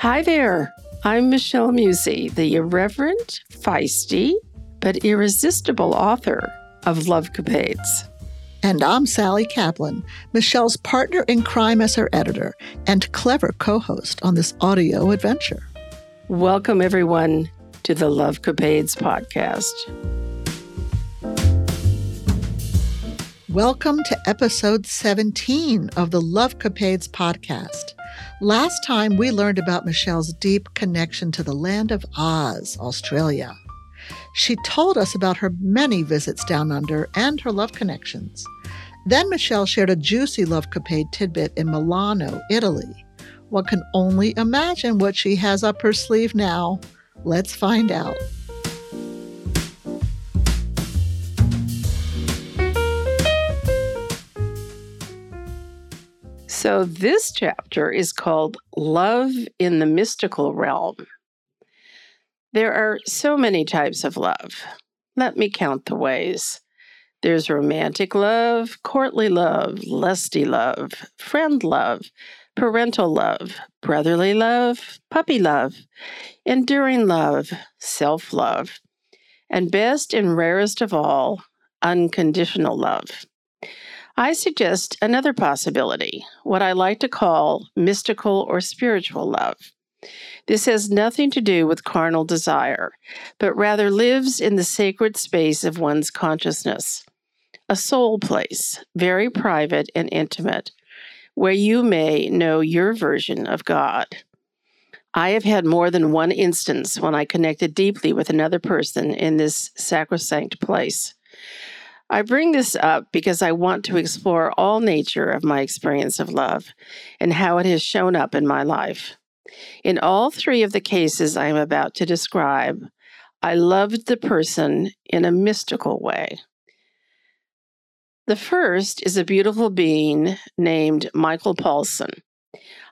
Hi there. I'm Michelle Musey, the irreverent, feisty, but irresistible author of Love Capades. And I'm Sally Kaplan, Michelle's partner in crime as her editor and clever co host on this audio adventure. Welcome, everyone, to the Love Capades podcast. Welcome to episode 17 of the Love Capades podcast. Last time we learned about Michelle's deep connection to the land of Oz, Australia. She told us about her many visits down under and her love connections. Then Michelle shared a juicy love capade tidbit in Milano, Italy. One can only imagine what she has up her sleeve now. Let's find out. So, this chapter is called Love in the Mystical Realm. There are so many types of love. Let me count the ways. There's romantic love, courtly love, lusty love, friend love, parental love, brotherly love, puppy love, enduring love, self love, and best and rarest of all, unconditional love. I suggest another possibility, what I like to call mystical or spiritual love. This has nothing to do with carnal desire, but rather lives in the sacred space of one's consciousness. A soul place, very private and intimate, where you may know your version of God. I have had more than one instance when I connected deeply with another person in this sacrosanct place. I bring this up because I want to explore all nature of my experience of love and how it has shown up in my life. In all three of the cases I am about to describe, I loved the person in a mystical way. The first is a beautiful being named Michael Paulson.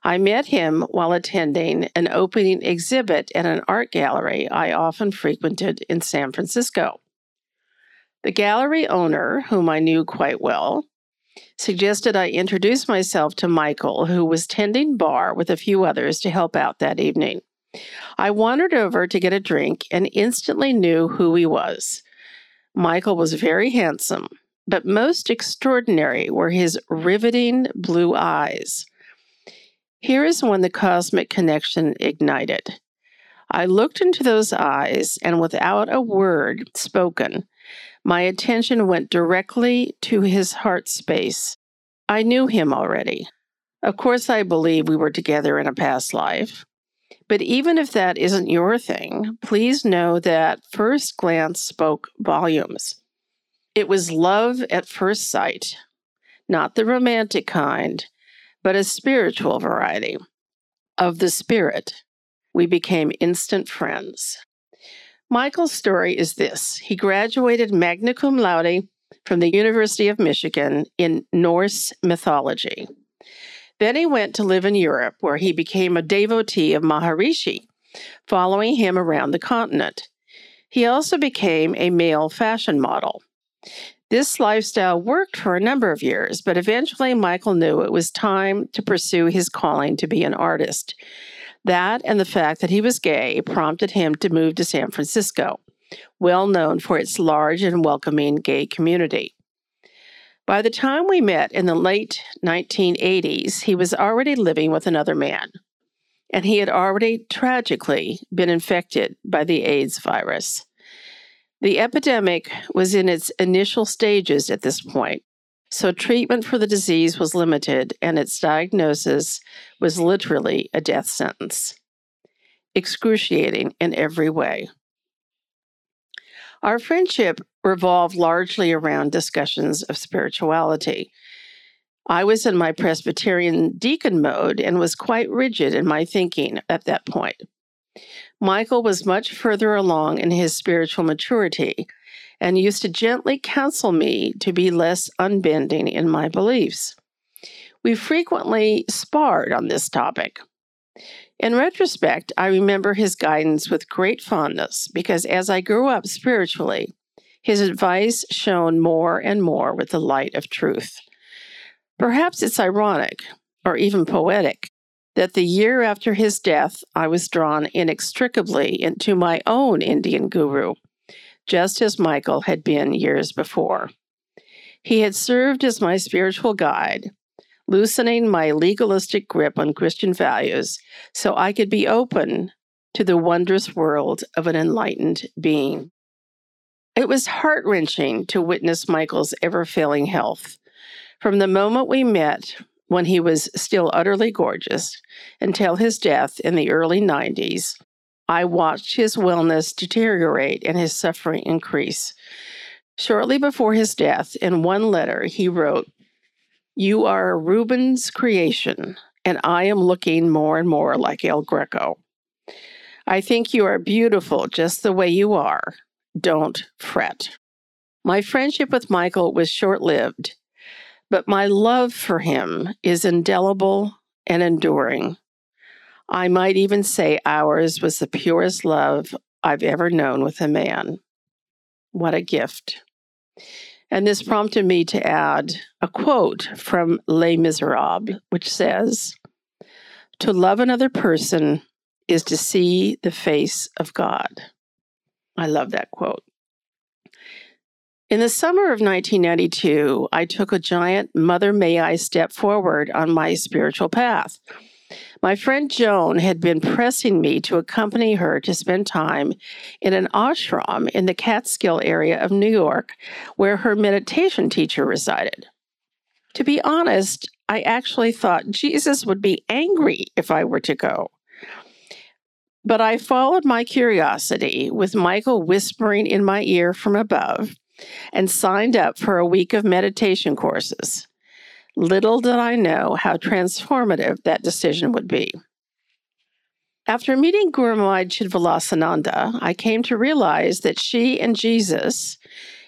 I met him while attending an opening exhibit at an art gallery I often frequented in San Francisco. The gallery owner, whom I knew quite well, suggested I introduce myself to Michael, who was tending bar with a few others to help out that evening. I wandered over to get a drink and instantly knew who he was. Michael was very handsome, but most extraordinary were his riveting blue eyes. Here is when the cosmic connection ignited. I looked into those eyes, and without a word spoken, my attention went directly to his heart space. I knew him already. Of course, I believe we were together in a past life. But even if that isn't your thing, please know that first glance spoke volumes. It was love at first sight, not the romantic kind, but a spiritual variety. Of the spirit, we became instant friends. Michael's story is this he graduated magna cum laude from the University of Michigan in Norse mythology. Then he went to live in Europe, where he became a devotee of Maharishi, following him around the continent. He also became a male fashion model. This lifestyle worked for a number of years, but eventually Michael knew it was time to pursue his calling to be an artist. That and the fact that he was gay prompted him to move to San Francisco, well known for its large and welcoming gay community. By the time we met in the late 1980s, he was already living with another man, and he had already tragically been infected by the AIDS virus. The epidemic was in its initial stages at this point, so treatment for the disease was limited, and its diagnosis was literally a death sentence. Excruciating in every way. Our friendship revolved largely around discussions of spirituality. I was in my Presbyterian deacon mode and was quite rigid in my thinking at that point. Michael was much further along in his spiritual maturity and used to gently counsel me to be less unbending in my beliefs. We frequently sparred on this topic. In retrospect, I remember his guidance with great fondness because as I grew up spiritually, his advice shone more and more with the light of truth. Perhaps it's ironic or even poetic that the year after his death, I was drawn inextricably into my own Indian guru, just as Michael had been years before. He had served as my spiritual guide, loosening my legalistic grip on Christian values so I could be open to the wondrous world of an enlightened being. It was heart wrenching to witness Michael's ever failing health. From the moment we met, when he was still utterly gorgeous, until his death in the early 90s, I watched his wellness deteriorate and his suffering increase. Shortly before his death, in one letter, he wrote, You are Rubens' creation, and I am looking more and more like El Greco. I think you are beautiful just the way you are. Don't fret. My friendship with Michael was short lived, but my love for him is indelible and enduring. I might even say ours was the purest love I've ever known with a man. What a gift. And this prompted me to add a quote from Les Miserables, which says, To love another person is to see the face of God. I love that quote. In the summer of 1992, I took a giant Mother May I step forward on my spiritual path. My friend Joan had been pressing me to accompany her to spend time in an ashram in the Catskill area of New York, where her meditation teacher resided. To be honest, I actually thought Jesus would be angry if I were to go. But I followed my curiosity with Michael whispering in my ear from above and signed up for a week of meditation courses. Little did I know how transformative that decision would be. After meeting Gurumayi Chidvilasananda, I came to realize that she and Jesus,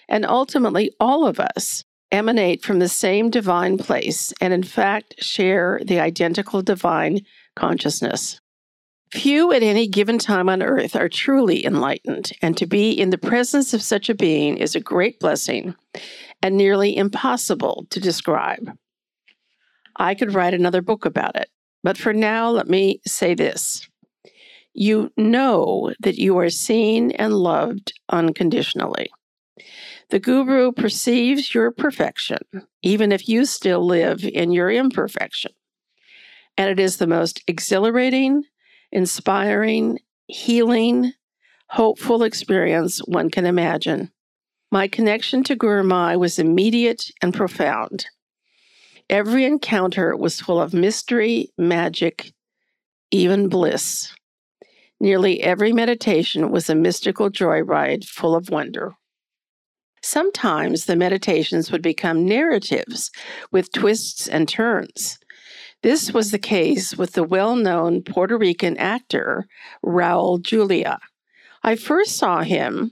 and ultimately all of us, emanate from the same divine place and, in fact, share the identical divine consciousness. Few at any given time on earth are truly enlightened, and to be in the presence of such a being is a great blessing and nearly impossible to describe. I could write another book about it, but for now, let me say this. You know that you are seen and loved unconditionally. The guru perceives your perfection, even if you still live in your imperfection. And it is the most exhilarating, inspiring, healing, hopeful experience one can imagine. My connection to Gurumayi was immediate and profound. Every encounter was full of mystery, magic, even bliss. Nearly every meditation was a mystical joyride full of wonder. Sometimes the meditations would become narratives with twists and turns. This was the case with the well known Puerto Rican actor Raul Julia. I first saw him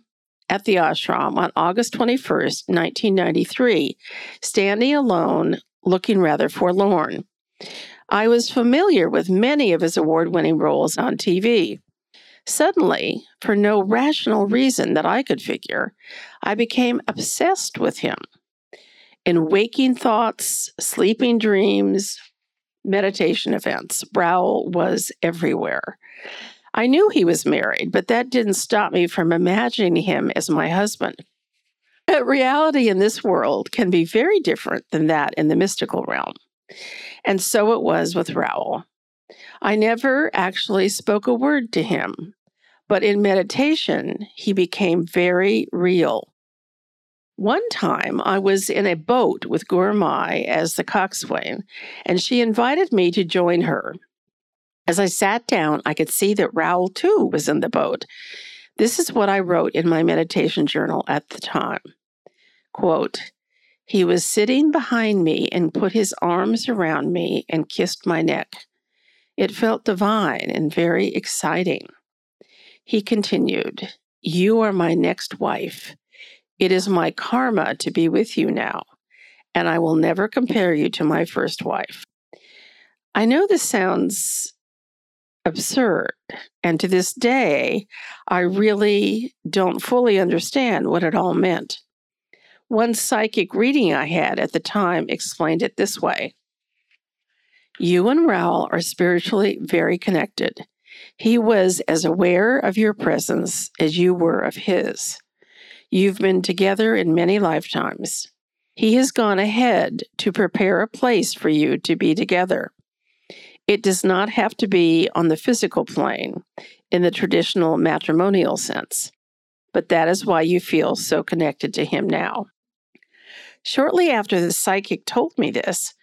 at the ashram on August 21st, 1993, standing alone, looking rather forlorn. I was familiar with many of his award winning roles on TV. Suddenly, for no rational reason that I could figure, I became obsessed with him. In waking thoughts, sleeping dreams, meditation events. Raul was everywhere. I knew he was married, but that didn't stop me from imagining him as my husband. Reality in this world can be very different than that in the mystical realm. And so it was with Raul. I never actually spoke a word to him, but in meditation, he became very real. One time I was in a boat with Gurumayi as the coxswain, and she invited me to join her. As I sat down, I could see that Raul too was in the boat. This is what I wrote in my meditation journal at the time. Quote, he was sitting behind me and put his arms around me and kissed my neck. It felt divine and very exciting. He continued, You are my next wife. It is my karma to be with you now, and I will never compare you to my first wife. I know this sounds absurd, and to this day, I really don't fully understand what it all meant. One psychic reading I had at the time explained it this way You and Raul are spiritually very connected. He was as aware of your presence as you were of his. You've been together in many lifetimes. He has gone ahead to prepare a place for you to be together. It does not have to be on the physical plane in the traditional matrimonial sense, but that is why you feel so connected to him now. Shortly after the psychic told me this,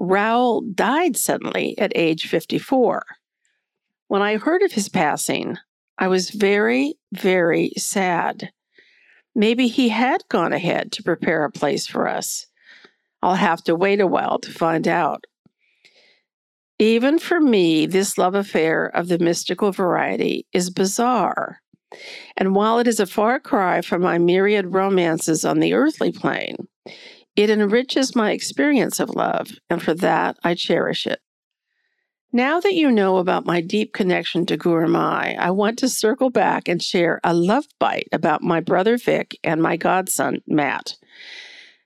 Raul died suddenly at age 54. When I heard of his passing, I was very, very sad. Maybe he had gone ahead to prepare a place for us. I'll have to wait a while to find out. Even for me, this love affair of the mystical variety is bizarre. And while it is a far cry from my myriad romances on the earthly plane, it enriches my experience of love, and for that I cherish it. Now that you know about my deep connection to Gurumayi, I want to circle back and share a love bite about my brother Vic and my godson Matt.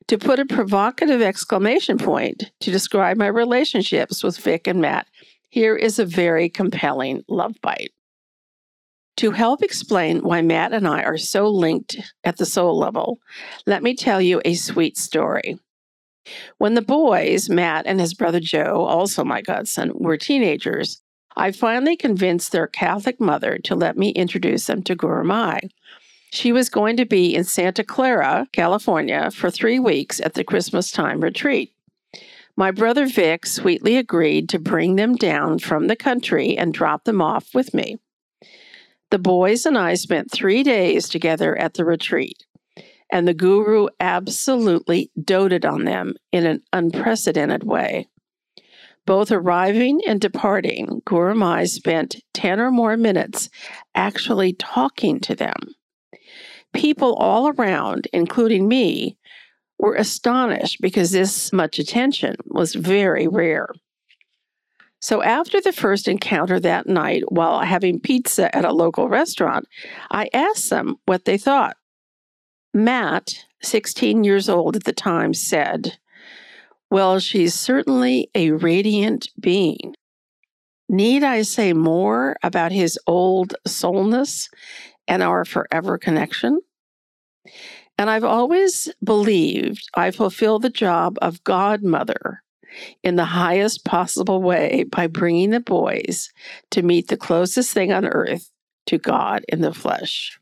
To put a provocative exclamation point to describe my relationships with Vic and Matt, here is a very compelling love bite. To help explain why Matt and I are so linked at the soul level, let me tell you a sweet story. When the boys, Matt and his brother Joe, also my godson, were teenagers, I finally convinced their Catholic mother to let me introduce them to Gurumayi. She was going to be in Santa Clara, California, for three weeks at the Christmas time retreat. My brother Vic sweetly agreed to bring them down from the country and drop them off with me. The boys and I spent three days together at the retreat and the guru absolutely doted on them in an unprecedented way. Both arriving and departing, Gurumayi spent 10 or more minutes actually talking to them. People all around, including me, were astonished because this much attention was very rare. So, after the first encounter that night while having pizza at a local restaurant, I asked them what they thought. Matt, 16 years old at the time, said, Well, she's certainly a radiant being. Need I say more about his old soulness and our forever connection? And I've always believed I fulfill the job of godmother in the highest possible way by bringing the boys to meet the closest thing on earth to God in the flesh.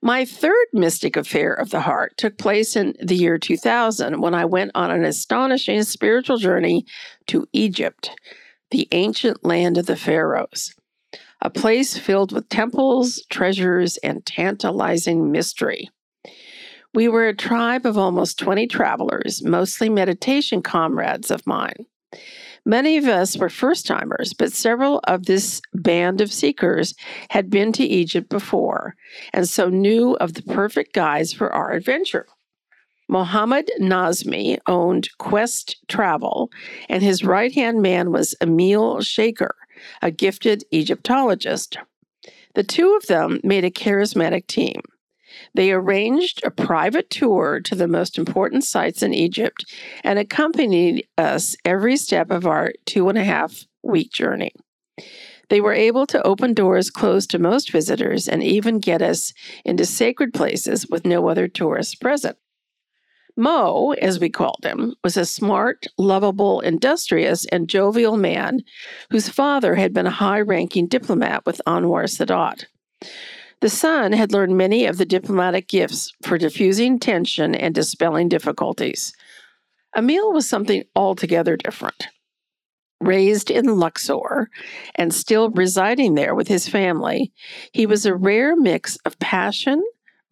My third mystic affair of the heart took place in the year 2000 when I went on an astonishing spiritual journey to Egypt, the ancient land of the pharaohs, a place filled with temples, treasures, and tantalizing mystery. We were a tribe of almost 20 travelers, mostly meditation comrades of mine. Many of us were first timers, but several of this band of seekers had been to Egypt before and so knew of the perfect guides for our adventure. Mohammed Nazmi owned Quest Travel, and his right hand man was Emil Shaker, a gifted Egyptologist. The two of them made a charismatic team. They arranged a private tour to the most important sites in Egypt and accompanied us every step of our two and a half week journey. They were able to open doors closed to most visitors and even get us into sacred places with no other tourists present. Mo, as we called him, was a smart, lovable, industrious, and jovial man whose father had been a high ranking diplomat with Anwar Sadat. The son had learned many of the diplomatic gifts for diffusing tension and dispelling difficulties. Emil was something altogether different. Raised in Luxor and still residing there with his family, he was a rare mix of passion,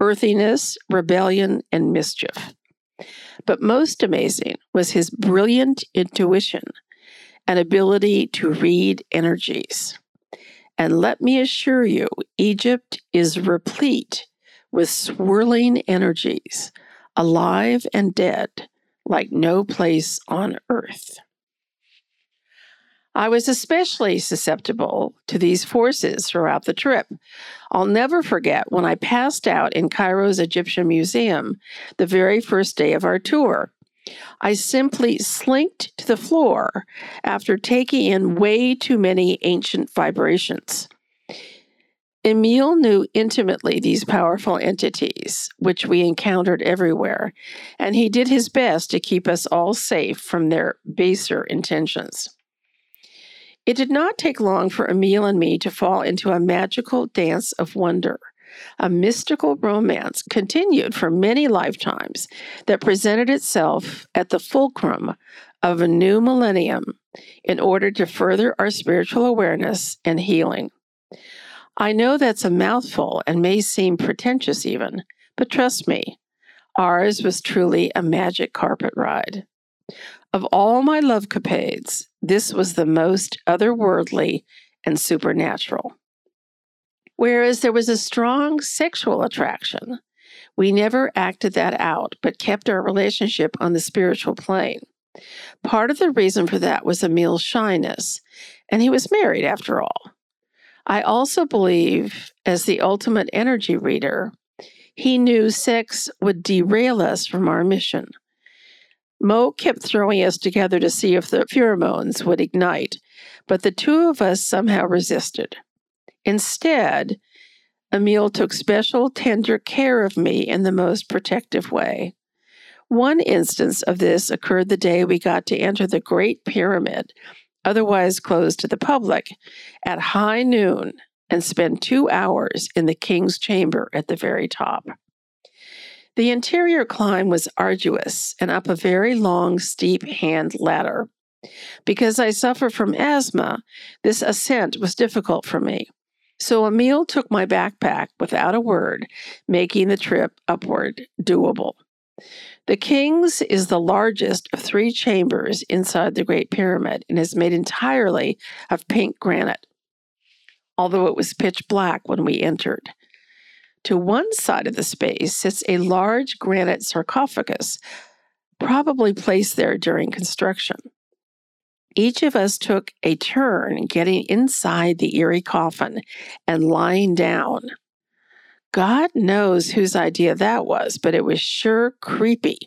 earthiness, rebellion, and mischief. But most amazing was his brilliant intuition and ability to read energies. And let me assure you, Egypt is replete with swirling energies, alive and dead, like no place on earth. I was especially susceptible to these forces throughout the trip. I'll never forget when I passed out in Cairo's Egyptian Museum the very first day of our tour. I simply slinked to the floor after taking in way too many ancient vibrations. Emil knew intimately these powerful entities, which we encountered everywhere, and he did his best to keep us all safe from their baser intentions. It did not take long for Emil and me to fall into a magical dance of wonder, a mystical romance continued for many lifetimes that presented itself at the fulcrum of a new millennium in order to further our spiritual awareness and healing. I know that's a mouthful and may seem pretentious even, but trust me, ours was truly a magic carpet ride. Of all my love capades, this was the most otherworldly and supernatural. Whereas there was a strong sexual attraction, we never acted that out, but kept our relationship on the spiritual plane. Part of the reason for that was Emil's shyness, and he was married after all. I also believe, as the ultimate energy reader, he knew sex would derail us from our mission. Mo kept throwing us together to see if the pheromones would ignite, but the two of us somehow resisted. Instead, Emil took special, tender care of me in the most protective way. One instance of this occurred the day we got to enter the Great Pyramid otherwise closed to the public, at high noon and spend two hours in the king's chamber at the very top. The interior climb was arduous and up a very long, steep hand ladder. Because I suffer from asthma, this ascent was difficult for me. So Emil took my backpack without a word, making the trip upward doable. The King's is the largest of three chambers inside the Great Pyramid and is made entirely of pink granite, although it was pitch black when we entered. To one side of the space sits a large granite sarcophagus, probably placed there during construction. Each of us took a turn getting inside the eerie coffin and lying down. God knows whose idea that was, but it was sure creepy.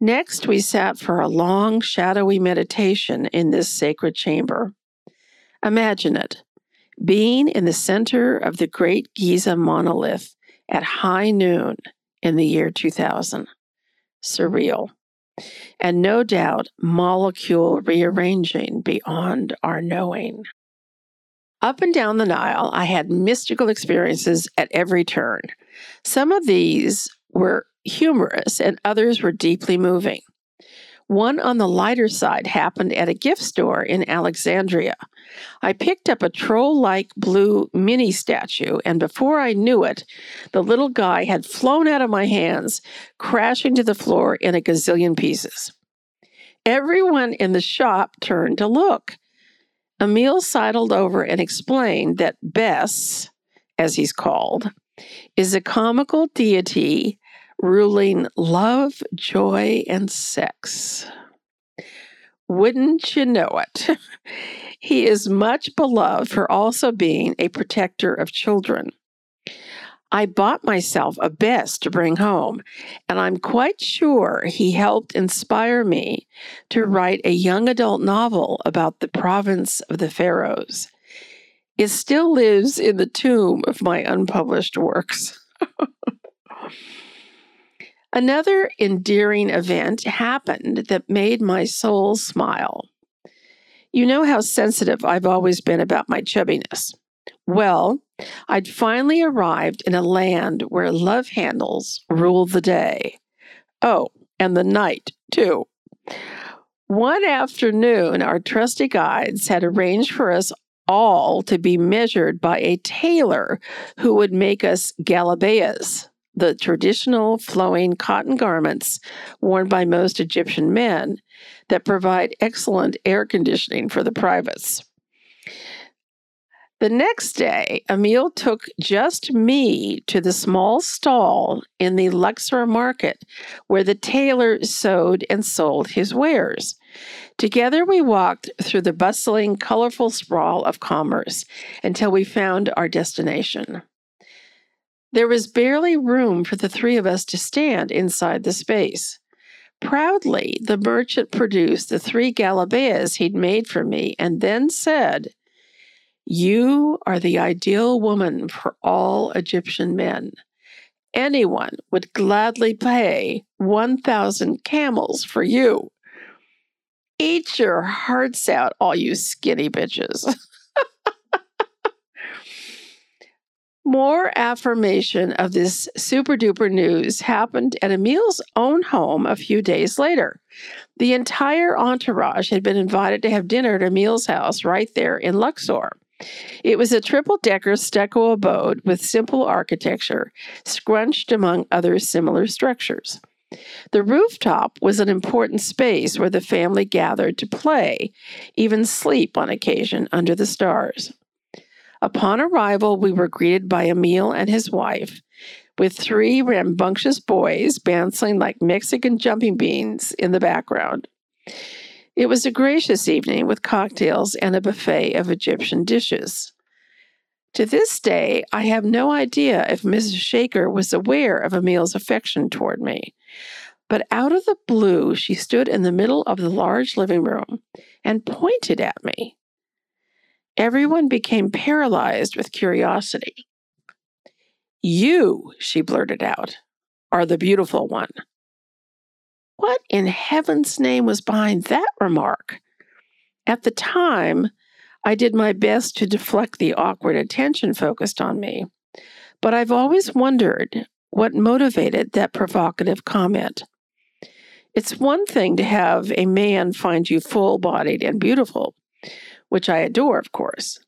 Next, we sat for a long, shadowy meditation in this sacred chamber. Imagine it being in the center of the great Giza monolith at high noon in the year 2000. Surreal. And no doubt, molecule rearranging beyond our knowing. Up and down the Nile, I had mystical experiences at every turn. Some of these were humorous and others were deeply moving. One on the lighter side happened at a gift store in Alexandria. I picked up a troll like blue mini statue, and before I knew it, the little guy had flown out of my hands, crashing to the floor in a gazillion pieces. Everyone in the shop turned to look. Emil sidled over and explained that Bes, as he's called, is a comical deity ruling love, joy, and sex. Wouldn't you know it? he is much beloved for also being a protector of children. I bought myself a Bes to bring home, and I'm quite sure he helped inspire me to write a young adult novel about the province of the pharaohs. It still lives in the tomb of my unpublished works. Another endearing event happened that made my soul smile. You know how sensitive I've always been about my chubbiness. Well, I'd finally arrived in a land where love handles rule the day. Oh, and the night, too. One afternoon, our trusty guides had arranged for us all to be measured by a tailor who would make us galabeyas, the traditional flowing cotton garments worn by most Egyptian men that provide excellent air conditioning for the privates. The next day, Emil took just me to the small stall in the Luxor market where the tailor sewed and sold his wares. Together, we walked through the bustling, colorful sprawl of commerce until we found our destination. There was barely room for the three of us to stand inside the space. Proudly, the merchant produced the three galabeyas he'd made for me and then said, You are the ideal woman for all Egyptian men. Anyone would gladly pay 1,000 camels for you. Eat your hearts out, all you skinny bitches. More affirmation of this super duper news happened at Emil's own home a few days later. The entire entourage had been invited to have dinner at Emil's house right there in Luxor. It was a triple decker stucco abode with simple architecture, scrunched among other similar structures. The rooftop was an important space where the family gathered to play, even sleep on occasion under the stars. Upon arrival, we were greeted by Emil and his wife, with three rambunctious boys bouncing like Mexican jumping beans in the background. It was a gracious evening with cocktails and a buffet of Egyptian dishes. To this day, I have no idea if Mrs. Shaker was aware of Emil's affection toward me. But out of the blue, she stood in the middle of the large living room and pointed at me. Everyone became paralyzed with curiosity. You, she blurted out, are the beautiful one. What in heaven's name was behind that remark? At the time, I did my best to deflect the awkward attention focused on me, but I've always wondered what motivated that provocative comment. It's one thing to have a man find you full bodied and beautiful, which I adore, of course,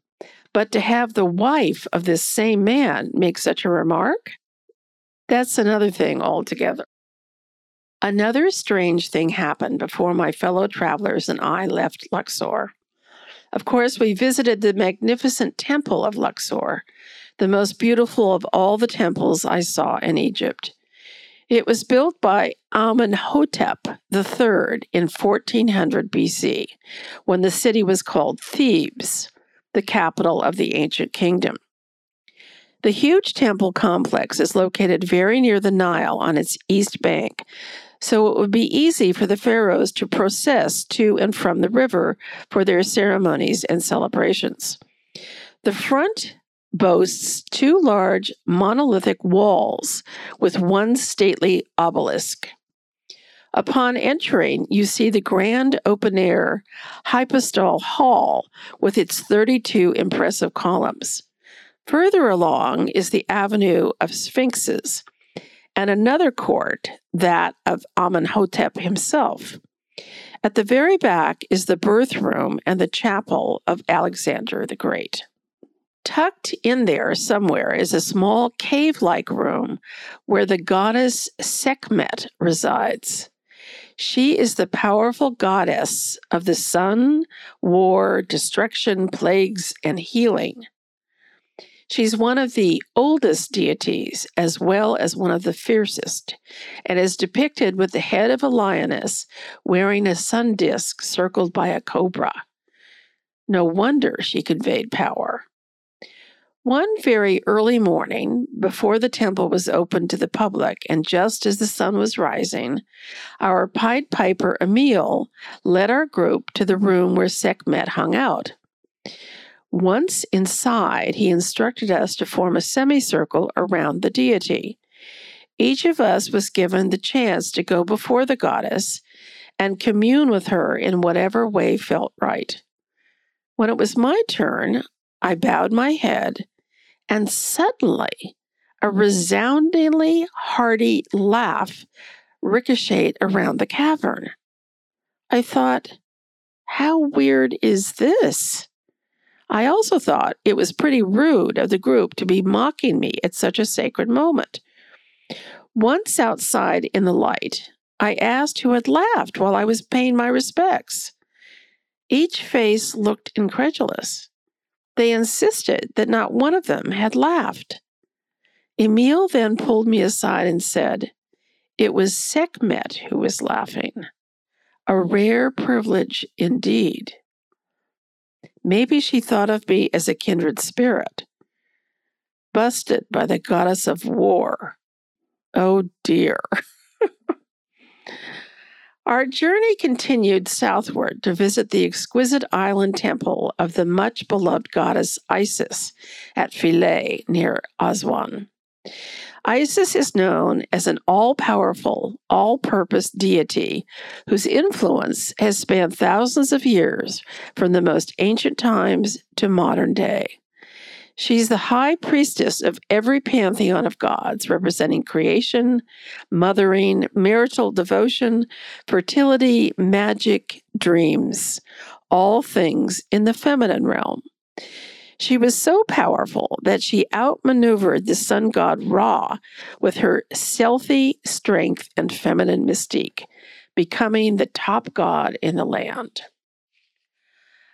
but to have the wife of this same man make such a remark, that's another thing altogether. Another strange thing happened before my fellow travelers and I left Luxor. Of course, we visited the magnificent temple of Luxor, the most beautiful of all the temples I saw in Egypt. It was built by Amenhotep III in 1400 BC, when the city was called Thebes, the capital of the ancient kingdom. The huge temple complex is located very near the Nile on its east bank, so it would be easy for the pharaohs to process to and from the river for their ceremonies and celebrations. The front boasts two large monolithic walls with one stately obelisk. Upon entering, you see the grand open air hypostyle hall with its 32 impressive columns. Further along is the Avenue of Sphinxes, and another court, that of Amenhotep himself. At the very back is the birth room and the chapel of Alexander the Great. Tucked in there somewhere is a small cave like room where the goddess Sekhmet resides. She is the powerful goddess of the sun, war, destruction, plagues, and healing. She's one of the oldest deities as well as one of the fiercest, and is depicted with the head of a lioness wearing a sun disk circled by a cobra. No wonder she conveyed power. One very early morning, before the temple was open to the public and just as the sun was rising, our Pied Piper Emil led our group to the room where Sekhmet hung out. Once inside, he instructed us to form a semicircle around the deity. Each of us was given the chance to go before the goddess and commune with her in whatever way felt right. When it was my turn, I bowed my head, and suddenly a mm-hmm. resoundingly hearty laugh ricocheted around the cavern. I thought, how weird is this? I also thought it was pretty rude of the group to be mocking me at such a sacred moment. Once outside in the light, I asked who had laughed while I was paying my respects. Each face looked incredulous. They insisted that not one of them had laughed. Emil then pulled me aside and said, It was Sekhmet who was laughing. A rare privilege indeed. Maybe she thought of me as a kindred spirit. Busted by the goddess of war. Oh dear. Our journey continued southward to visit the exquisite island temple of the much beloved goddess Isis at Philae near Aswan. Isis is known as an all powerful, all purpose deity whose influence has spanned thousands of years from the most ancient times to modern day. She's the high priestess of every pantheon of gods, representing creation, mothering, marital devotion, fertility, magic, dreams, all things in the feminine realm. She was so powerful that she outmaneuvered the sun god Ra with her stealthy strength and feminine mystique, becoming the top god in the land.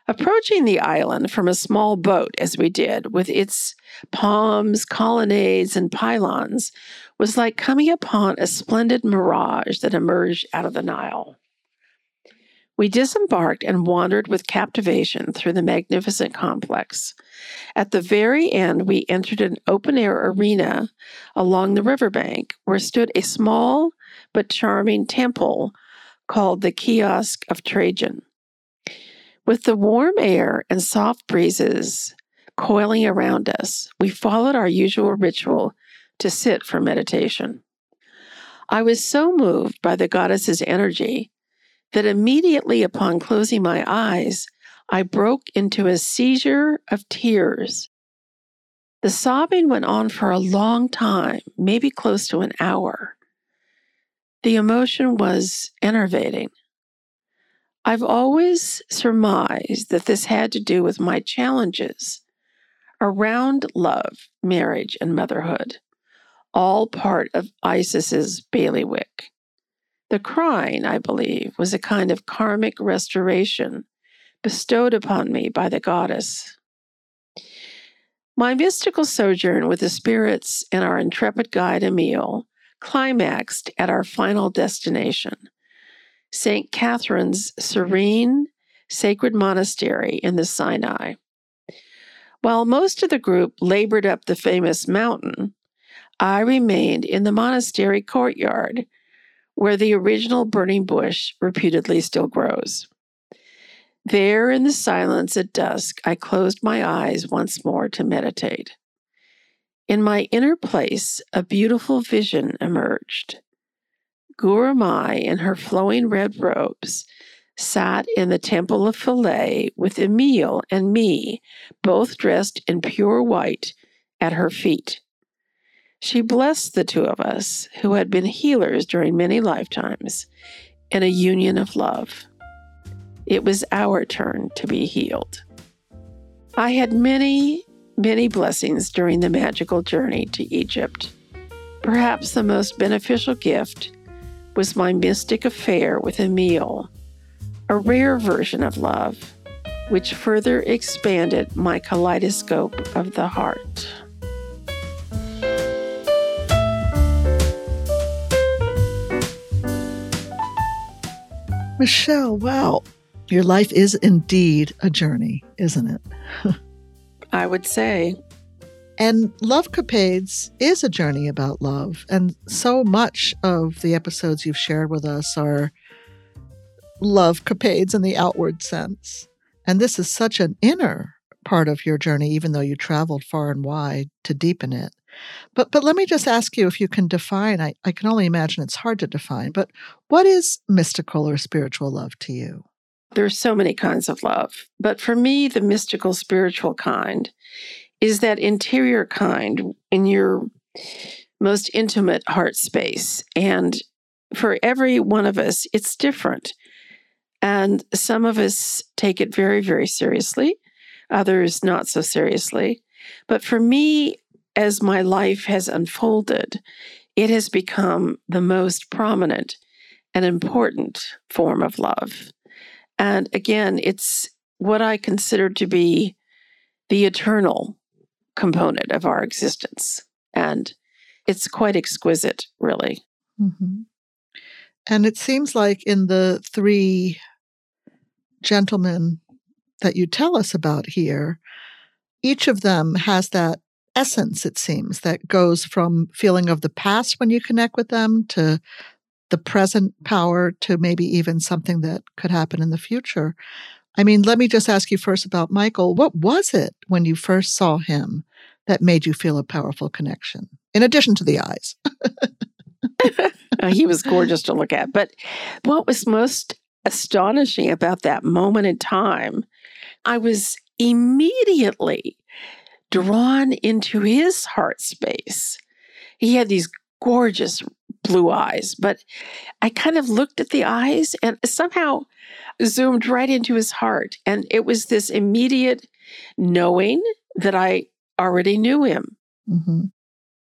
Approaching the island from a small boat, as we did, with its palms, colonnades, and pylons, was like coming upon a splendid mirage that emerged out of the Nile. We disembarked and wandered with captivation through the magnificent complex. At the very end, we entered an open air arena along the riverbank where stood a small but charming temple called the Kiosk of Trajan. With the warm air and soft breezes coiling around us, we followed our usual ritual to sit for meditation. I was so moved by the goddess's energy that immediately upon closing my eyes, I broke into a seizure of tears. The sobbing went on for a long time, maybe close to an hour. The emotion was enervating. I've always surmised that this had to do with my challenges around love, marriage, and motherhood, all part of Isis's bailiwick. The crying, I believe, was a kind of karmic restoration bestowed upon me by the goddess. My mystical sojourn with the spirits and our intrepid guide Emil climaxed at our final destination, St. Catherine's mm-hmm. serene, sacred monastery in the Sinai. While most of the group labored up the famous mountain, I remained in the monastery courtyard where the original burning bush reputedly still grows. There in the silence at dusk, I closed my eyes once more to meditate. In my inner place, a beautiful vision emerged. Gurumayi, in her flowing red robes, sat in the temple of Philae with Emil and me, both dressed in pure white, at her feet. She blessed the two of us, who had been healers during many lifetimes, in a union of love. It was our turn to be healed. I had many, many blessings during the magical journey to Egypt. Perhaps the most beneficial gift was my mystic affair with Emil, a rare version of love, which further expanded my kaleidoscope of the heart. Michelle, wow, your life is indeed a journey, isn't it? I would say. And Love Capades is a journey about love. And so much of the episodes you've shared with us are love capades in the outward sense. And this is such an inner part of your journey, even though you traveled far and wide to deepen it. But but let me just ask you if you can define, I, I can only imagine it's hard to define, but what is mystical or spiritual love to you? There are so many kinds of love. But for me, the mystical spiritual kind is that interior kind in your most intimate heart space. And for every one of us, it's different. And some of us take it very, very seriously, others not so seriously. But for me, as my life has unfolded, it has become the most prominent and important form of love. And again, it's what I consider to be the eternal component of our existence. And it's quite exquisite, really. Mm-hmm. And it seems like in the three gentlemen that you tell us about here, each of them has that essence, it seems, that goes from feeling of the past when you connect with them to the present power to maybe even something that could happen in the future. I mean, let me just ask you first about Michael. What was it when you first saw him that made you feel a powerful connection, in addition to the eyes? He was gorgeous to look at. But what was most astonishing about that moment in time, I was immediately drawn into his heart space. He had these gorgeous blue eyes, but I kind of looked at the eyes and somehow zoomed right into his heart. And it was this immediate knowing that I already knew him. Mm-hmm.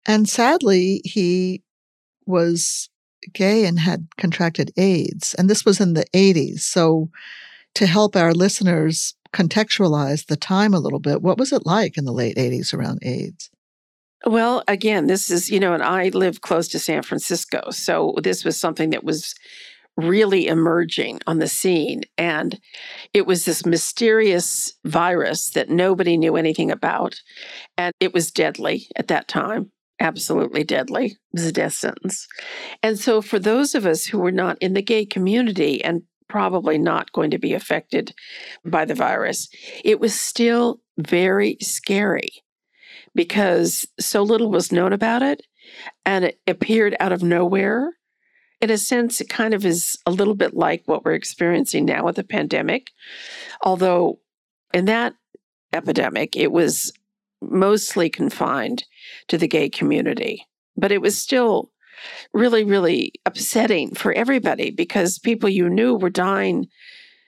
And sadly, he was gay and had contracted AIDS. And this was in the 80s. So, to help our listeners contextualize the time a little bit, what was it like in the late 80s around AIDS? Well, again, this is, you know, and I live close to San Francisco. So, this was something that was really emerging on the scene. And it was this mysterious virus that nobody knew anything about. And it was deadly at that time absolutely deadly. It was a death sentence. And so, for those of us who were not in the gay community and probably not going to be affected by the virus, it was still very scary because so little was known about it and it appeared out of nowhere. In a sense, it kind of is a little bit like what we're experiencing now with the pandemic. Although, in that epidemic, it was mostly confined to the gay community. But it was still really, really upsetting for everybody because people you knew were dying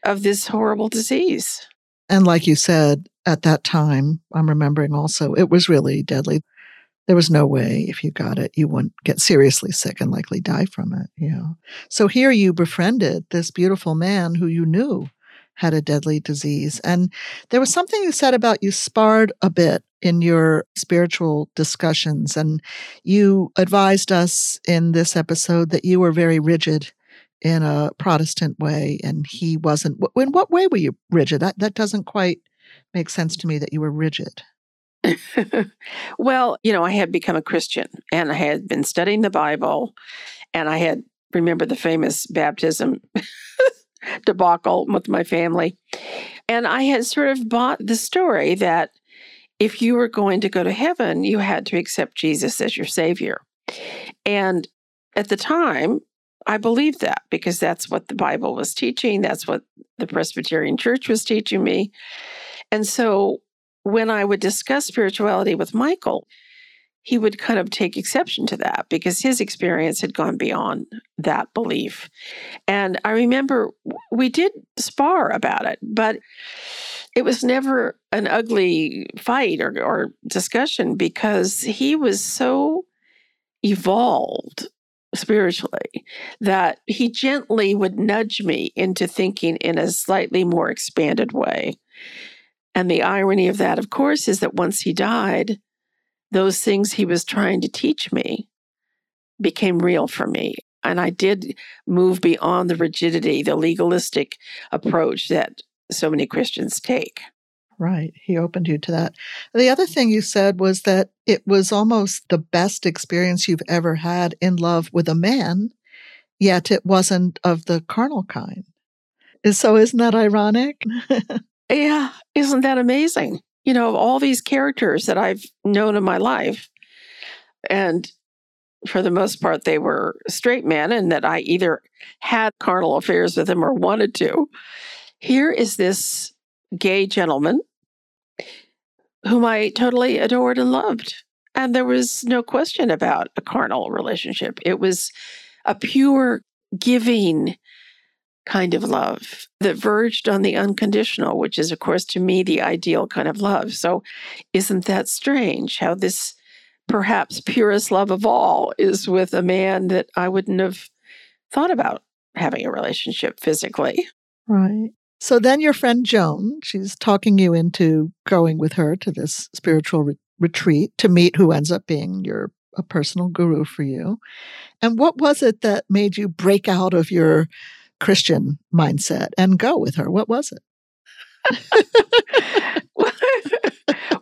of this horrible disease. And like you said, at that time, I'm remembering also, it was really deadly. There was no way if you got it, you wouldn't get seriously sick and likely die from it. You know? So here you befriended this beautiful man who you knew had a deadly disease. And there was something you said about you sparred a bit in your spiritual discussions. And you advised us in this episode that you were very rigid in a Protestant way, and he wasn't. In what way were you rigid? That, that doesn't quite make sense to me that you were rigid. well, you know, I had become a Christian and I had been studying the Bible and I had remember the famous baptism debacle with my family. And I had sort of bought the story that if you were going to go to heaven, you had to accept Jesus as your savior. And at the time, I believed that because that's what the Bible was teaching. That's what the Presbyterian Church was teaching me. And so when I would discuss spirituality with Michael, he would kind of take exception to that because his experience had gone beyond that belief. And I remember we did spar about it, but it was never an ugly fight or, or discussion because he was so evolved spiritually that he gently would nudge me into thinking in a slightly more expanded way. And the irony of that, of course, is that once he died, those things he was trying to teach me became real for me. And I did move beyond the rigidity, the legalistic approach that so many Christians take. Right. He opened you to that. The other thing you said was that it was almost the best experience you've ever had in love with a man, yet it wasn't of the carnal kind. So isn't that ironic? yeah. Isn't that amazing? you know, of all these characters that I've known in my life. And for the most part, they were straight men, and that I either had carnal affairs with them or wanted to. Here is this gay gentleman whom I totally adored and loved. And there was no question about a carnal relationship. It was a pure giving kind of love that verged on the unconditional, which is, of course, to me, the ideal kind of love. So, isn't that strange how this perhaps purest love of all is with a man that I wouldn't have thought about having a relationship physically? Right. So then your friend Joan, she's talking you into going with her to this spiritual re- retreat to meet who ends up being your a personal guru for you. And what was it that made you break out of your Christian mindset and go with her? What was it?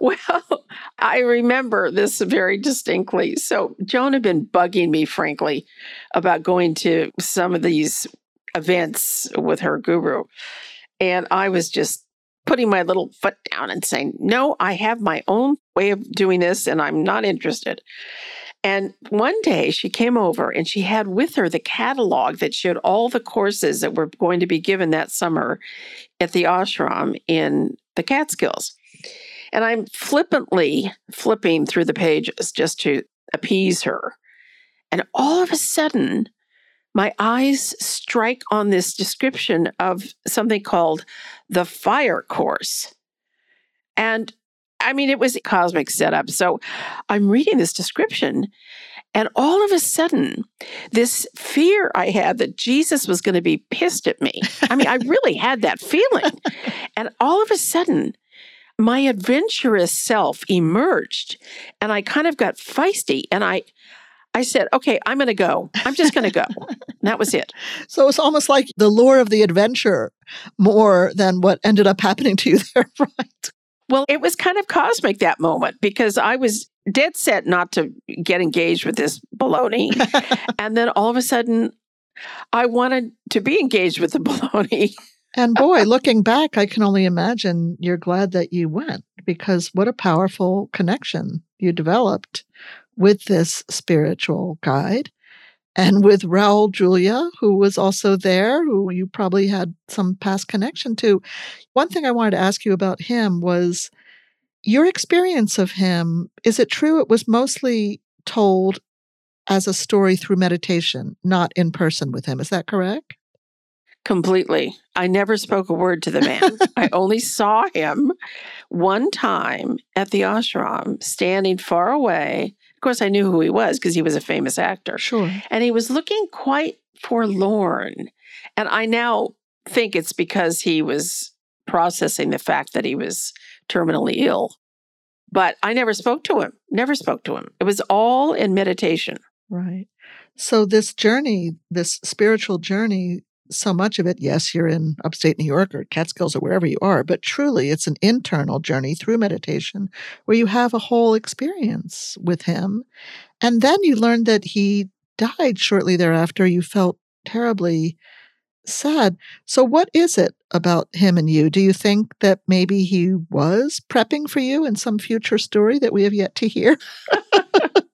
well, I remember this very distinctly. So, Joan had been bugging me, frankly, about going to some of these events with her guru. And I was just putting my little foot down and saying, No, I have my own way of doing this and I'm not interested. And one day she came over and she had with her the catalog that showed all the courses that were going to be given that summer at the ashram in the Catskills. And I'm flippantly flipping through the pages just to appease her. And all of a sudden, my eyes strike on this description of something called the fire course. And I mean, it was a cosmic setup. So I'm reading this description, and all of a sudden, this fear I had that Jesus was going to be pissed at me. I mean, I really had that feeling. And all of a sudden, my adventurous self emerged and I kind of got feisty and I I said, okay, I'm going to go. I'm just going to go. that was it. So it's almost like the lure of the adventure more than what ended up happening to you there, right? Well, it was kind of cosmic that moment because I was dead set not to get engaged with this baloney. and then all of a sudden, I wanted to be engaged with the baloney. and boy, looking back, I can only imagine you're glad that you went because what a powerful connection you developed with this spiritual guide and with Raul Julia, who was also there, who you probably had some past connection to. One thing I wanted to ask you about him was your experience of him. Is it true it was mostly told as a story through meditation, not in person with him? Is that correct? Completely. I never spoke a word to the man. I only saw him one time at the ashram, standing far away course, I knew who he was because he was a famous actor. Sure. And he was looking quite forlorn. And I now think it's because he was processing the fact that he was terminally ill. But I never spoke to him, never spoke to him. It was all in meditation. Right. So, this journey, this spiritual journey so much of it, yes, you're in upstate New York or Catskills or wherever you are, but truly it's an internal journey through meditation where you have a whole experience with him. And then you learn that he died shortly thereafter. You felt terribly sad. So, what is it about him and you? Do you think that maybe he was prepping for you in some future story that we have yet to hear?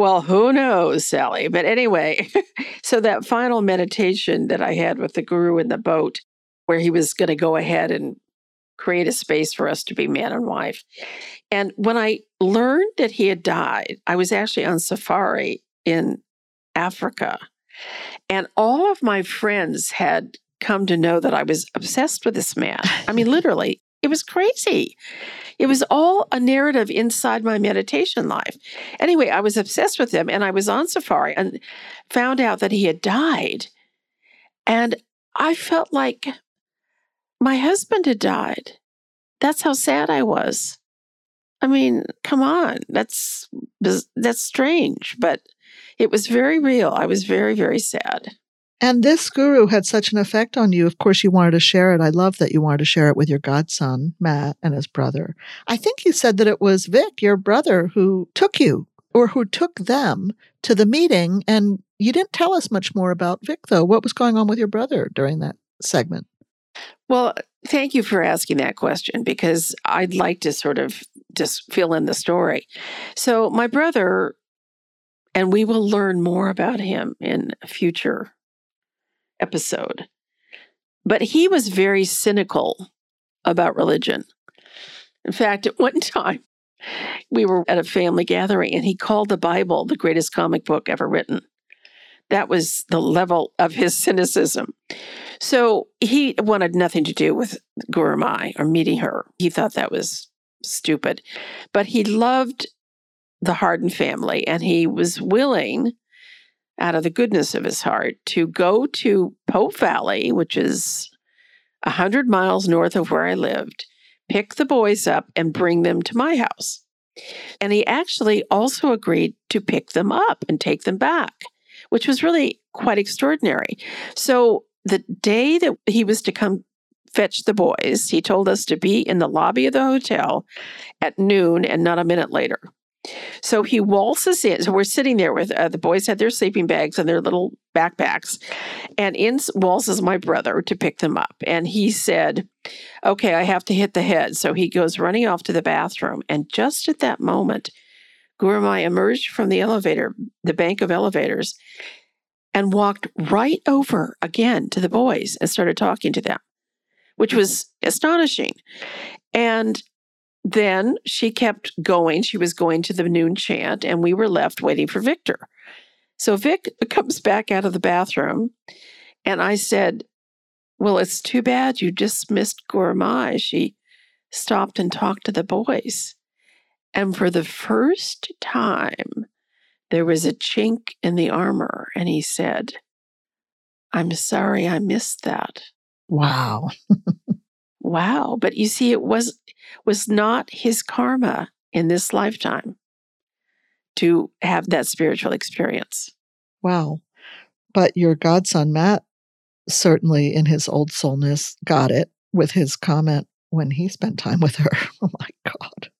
Well, who knows, Sally? But anyway, so that final meditation that I had with the guru in the boat, where he was going to go ahead and create a space for us to be man and wife. And when I learned that he had died, I was actually on safari in Africa. And all of my friends had come to know that I was obsessed with this man. I mean, literally, it was crazy. It was all a narrative inside my meditation life. Anyway, I was obsessed with him and I was on safari and found out that he had died. And I felt like my husband had died. That's how sad I was. I mean, come on. That's that's strange, but it was very real. I was very very sad. And this guru had such an effect on you. Of course, you wanted to share it. I love that you wanted to share it with your godson, Matt, and his brother. I think you said that it was Vic, your brother, who took you or who took them to the meeting. And you didn't tell us much more about Vic, though. What was going on with your brother during that segment? Well, thank you for asking that question because I'd like to sort of just fill in the story. So, my brother, and we will learn more about him in future episode. But he was very cynical about religion. In fact, at one time, we were at a family gathering and he called the Bible the greatest comic book ever written. That was the level of his cynicism. So he wanted nothing to do with Gurumayi or meeting her. He thought that was stupid. But he loved the Hardin family and he was willing out of the goodness of his heart to go to Pope Valley, which is a 100 miles north of where I lived, pick the boys up and bring them to my house. And he actually also agreed to pick them up and take them back, which was really quite extraordinary. So the day that he was to come fetch the boys. He told us to be in the lobby of the hotel at noon and not a minute later. So he waltzes in. So we're sitting there with uh, the boys had their sleeping bags and their little backpacks, and in waltzes my brother to pick them up. And he said, "Okay, I have to hit the head." So he goes running off to the bathroom, and just at that moment, Gurumayi emerged from the elevator, the bank of elevators, and walked right over again to the boys and started talking to them, which was astonishing. And then she kept going. She was going to the noon chant, and we were left waiting for Victor. So Vic comes back out of the bathroom, and I said, Well, it's too bad you just missed Gurumayi. She stopped and talked to the boys. And for the first time, there was a chink in the armor, and he said, I'm sorry I missed that. Wow. wow. But you see, it was was not his karma in this lifetime to have that spiritual experience. Wow. But your godson, Matt, certainly in his old soulness, got it with his comment when he spent time with her. Oh my God.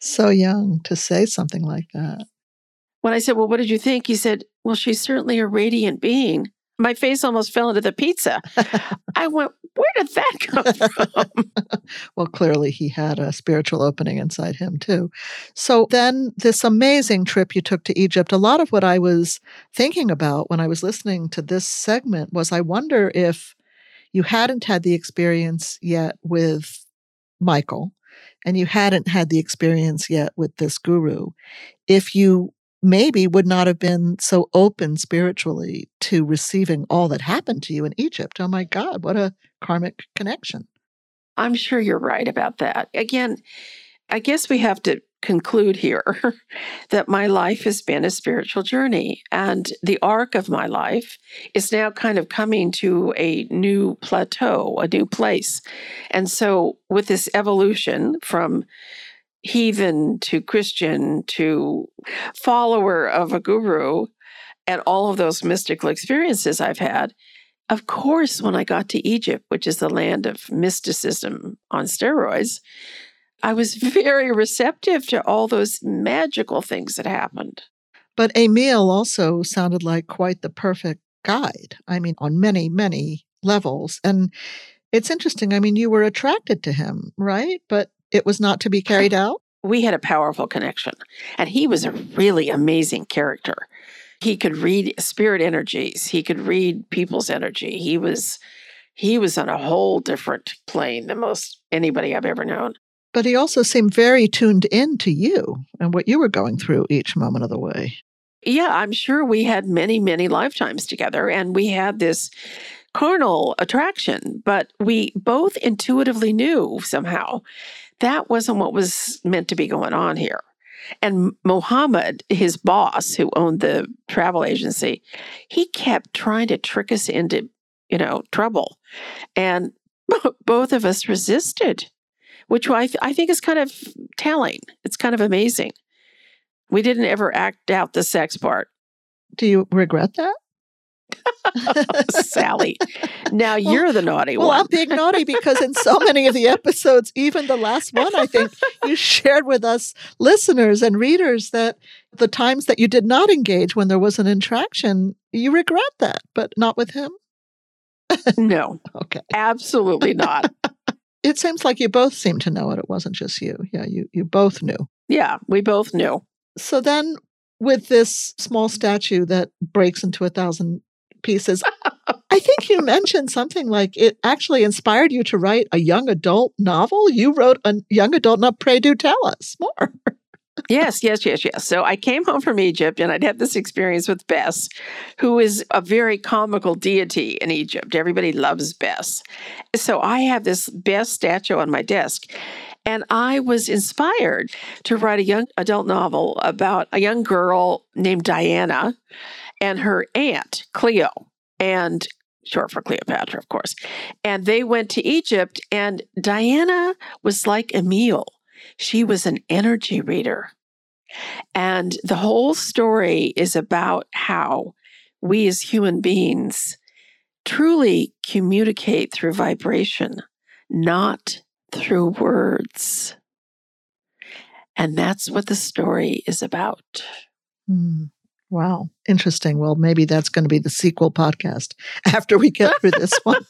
So young to say something like that. When I said, Well, what did you think? He said, Well, she's certainly a radiant being. My face almost fell into the pizza. I went, Where did that come from? well, clearly he had a spiritual opening inside him too. So then, this amazing trip you took to Egypt, a lot of what I was thinking about when I was listening to this segment was I wonder if you hadn't had the experience yet with Michael and you hadn't had the experience yet with this guru, if you maybe would not have been so open spiritually to receiving all that happened to you in Egypt. Oh my God, what a karmic connection. I'm sure you're right about that. Again, I guess we have to conclude here that my life has been a spiritual journey and the arc of my life is now kind of coming to a new plateau, a new place. And so, with this evolution from heathen to Christian to follower of a guru and all of those mystical experiences I've had. Of course, when I got to Egypt, which is the land of mysticism on steroids, I was very receptive to all those magical things that happened. But Emil also sounded like quite the perfect guide. I mean, on many, many levels. And it's interesting. I mean, you were attracted to him, right? But it was not to be uh-huh. carried out? We had a powerful connection, and he was a really amazing character. He could read spirit energies, he could read people's energy. He was he was on a whole different plane than most anybody I've ever known. But he also seemed very tuned in to you and what you were going through each moment of the way. Yeah, I'm sure we had many, many lifetimes together, and we had this carnal attraction, but we both intuitively knew somehow that wasn't what was meant to be going on here. And Mohammed, his boss, who owned the travel agency, he kept trying to trick us into, you know, trouble. And both of us resisted, which I, I think is kind of telling. It's kind of amazing. We didn't ever act out the sex part. Do you regret that? Sally. Now well, you're the naughty well, one. Well, I'm being naughty because in so many of the episodes, even the last one, I think you shared with us listeners and readers that the times that you did not engage when there was an interaction, you regret that, but not with him. no. Okay. Absolutely not. it seems like you both seemed to know it. It wasn't just you. Yeah, you you both knew. Yeah, we both knew. So then with this small statue that breaks into a thousand pieces. I think you mentioned something like it actually inspired you to write a young adult novel. You wrote a young adult novel. Pray do tell us more. yes, yes, yes, yes. So I came home from Egypt and I'd had this experience with Bes, who is a very comical deity in Egypt. Everybody loves Bes. So I have this Bes statue on my desk. And I was inspired to write a young adult novel about a young girl named Diana and her aunt, Cleo, and short for Cleopatra, of course. And they went to Egypt, and Diana was like Emil. She was an energy reader. And the whole story is about how we as human beings truly communicate through vibration, not through words. And that's what the story is about. Mm. Wow. Interesting. Well, maybe that's going to be the sequel podcast after we get through this one.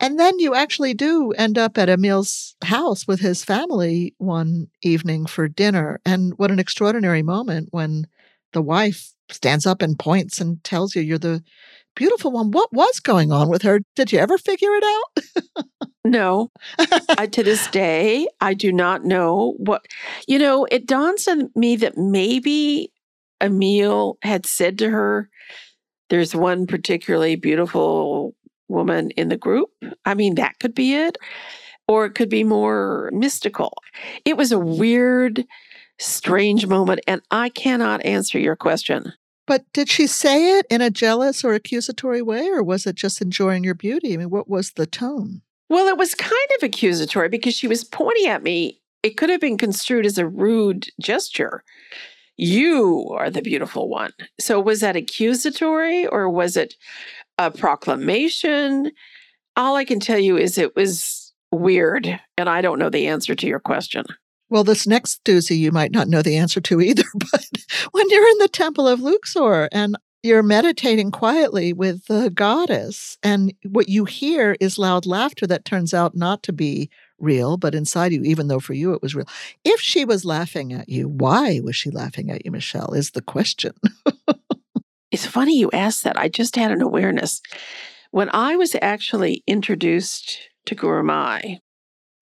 and then you actually do end up at Emil's house with his family one evening for dinner. And what an extraordinary moment when the wife stands up and points and tells you you're the beautiful one. What was going on with her? Did you ever figure it out? no. I, to this day, I do not know what, you know, it dawns on me that maybe Emil had said to her, There's one particularly beautiful woman in the group. I mean, that could be it. Or it could be more mystical. It was a weird, strange moment, and I cannot answer your question. But did she say it in a jealous or accusatory way, or was it just enjoying your beauty? I mean, what was the tone? Well, it was kind of accusatory because she was pointing at me. It could have been construed as a rude gesture. You are the beautiful one. So, was that accusatory or was it a proclamation? All I can tell you is it was weird, and I don't know the answer to your question. Well, this next doozy you might not know the answer to either, but when you're in the temple of Luxor and you're meditating quietly with the goddess, and what you hear is loud laughter that turns out not to be real, but inside you, even though for you it was real. If she was laughing at you, why was she laughing at you, Michelle? Is the question. it's funny you asked that. I just had an awareness. When I was actually introduced to Gurumayi,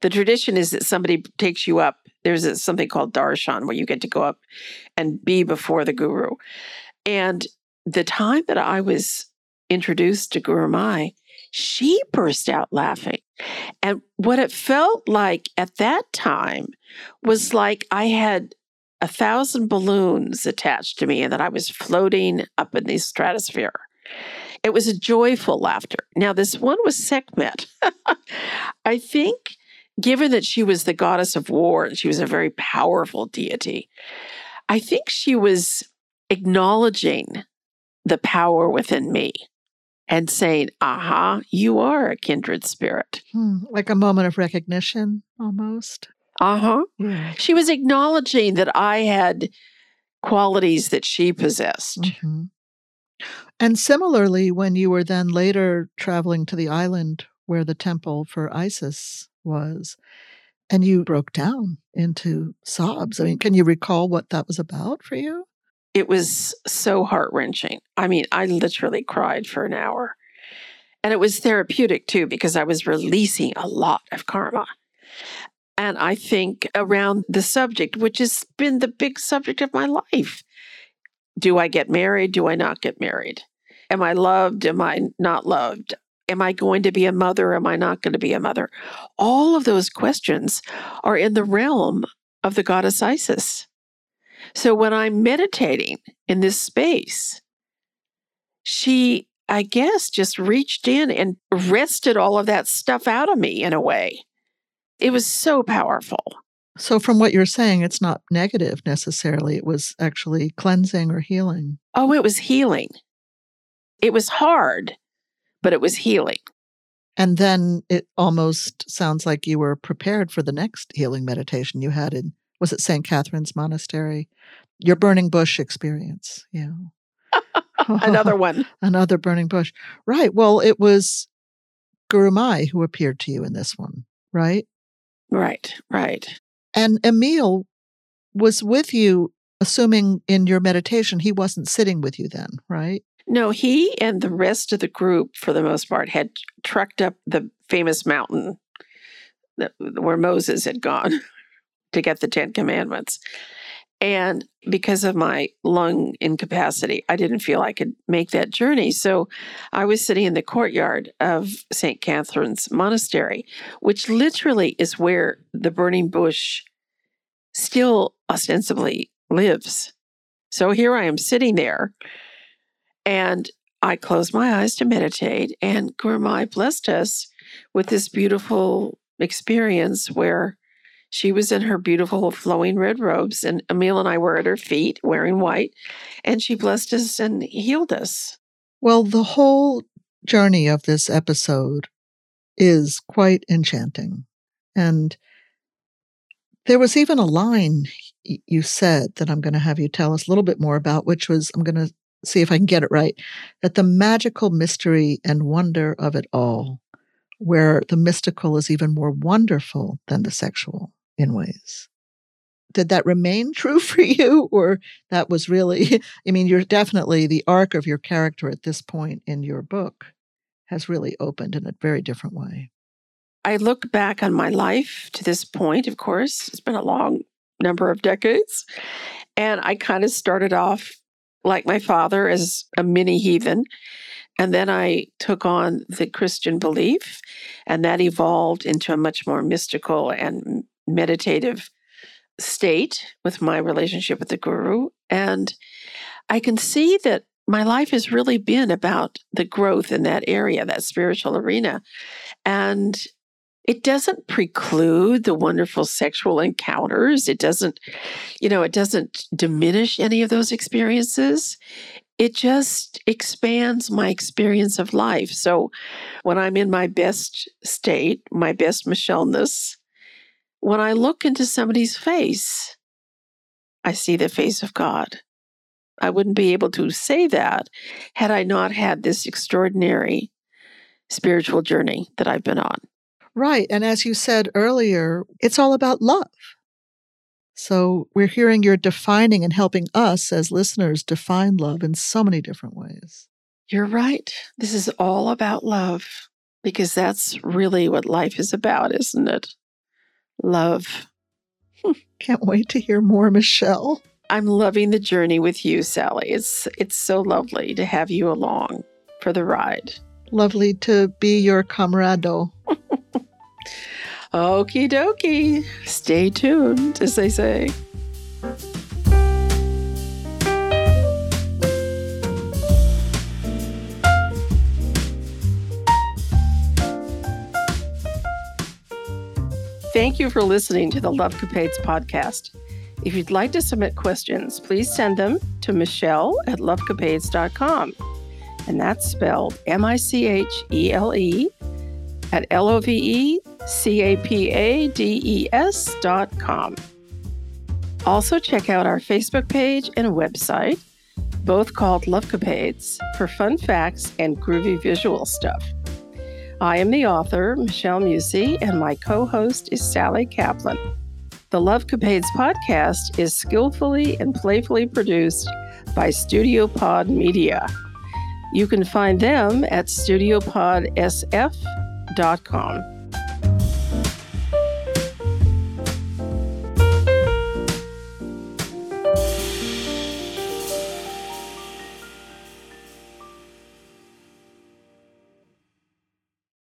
the tradition is that somebody takes you up. There's a, something called darshan where you get to go up and be before the guru. And the time that I was introduced to Gurumayi, she burst out laughing. And what it felt like at that time was like I had a thousand balloons attached to me and that I was floating up in the stratosphere. It was a joyful laughter. Now, this one was Sekhmet. I think, given that she was the goddess of war and she was a very powerful deity, I think she was acknowledging the power within me and saying, aha, you are a kindred spirit. Hmm, like a moment of recognition almost. Uh huh. Yeah. She was acknowledging that I had qualities that she possessed. Mm-hmm. And similarly, when you were then later traveling to the island where the temple for Isis was, and you broke down into sobs. I mean, can you recall what that was about for you? It was so heart wrenching. I mean, I literally cried for an hour. And it was therapeutic too, because I was releasing a lot of karma. And I think around the subject, which has been the big subject of my life do I get married? Do I not get married? Am I loved? Am I not loved? Am I going to be a mother? Am I not going to be a mother? All of those questions are in the realm of the goddess Isis. So when I'm meditating in this space, she, I guess, just reached in and wrested all of that stuff out of me in a way. It was so powerful. So, from what you're saying, it's not negative necessarily. It was actually cleansing or healing. Oh, it was healing. It was hard, but it was healing. And then it almost sounds like you were prepared for the next healing meditation you had in was it St. Catherine's Monastery? Your burning bush experience. Yeah. Another one. Another burning bush. Right. Well, it was Gurumayi who appeared to you in this one, right? Right, right. And Emil was with you, assuming in your meditation, he wasn't sitting with you then, right? No, he and the rest of the group, for the most part, had trekked up the famous mountain that, where Moses had gone to get the Ten Commandments. And because of my lung incapacity, I didn't feel I could make that journey. So I was sitting in the courtyard of St. Catherine's Monastery, which literally is where the burning bush still ostensibly lives. So here I am sitting there, and I closed my eyes to meditate, and Gurumayi blessed us with this beautiful experience where she was in her beautiful flowing red robes, and Emil and I were at her feet wearing white, and she blessed us and healed us. Well, the whole journey of this episode is quite enchanting. And there was even a line you said that I'm going to have you tell us a little bit more about, which was I'm going to see if I can get it right that the magical mystery and wonder of it all, where the mystical is even more wonderful than the sexual in ways. Did that remain true for you, or that was really, I mean, you're definitely the arc of your character at this point in your book has really opened in a very different way. I look back on my life to this point, of course, it's been a long number of decades. And I kind of started off like my father as a mini heathen. And then I took on the Christian belief, and that evolved into a much more mystical and meditative state with my relationship with the Guru. And I can see that my life has really been about the growth in that area, that spiritual arena. And it doesn't preclude the wonderful sexual encounters. It doesn't, you know, it doesn't diminish any of those experiences. It just expands my experience of life. So when I'm in my best state, my best Michelle-ness, when I look into somebody's face, I see the face of God. I wouldn't be able to say that had I not had this extraordinary spiritual journey that I've been on. Right. And as you said earlier, it's all about love. So we're hearing you're defining and helping us as listeners define love in so many different ways. You're right. This is all about love because that's really what life is about, isn't it? Love. Can't wait to hear more, Michelle. I'm loving the journey with you, Sally. It's it's so lovely to have you along for the ride. Lovely to be your camarado. Okie dokie. Stay tuned, as they say. Thank you for listening to the Love Capades podcast. If you'd like to submit questions, please send them to Michelle at lovecapades.com. And that's spelled M I C H E L E at L O V E C A P A D E S dot com. Also, check out our Facebook page and website, both called Love Capades, for fun facts and groovy visual stuff. I am the author, Michelle Musey, and my co host is Sally Kaplan. The Love Capades podcast is skillfully and playfully produced by Studio Pod Media. You can find them at studiopodsf.com.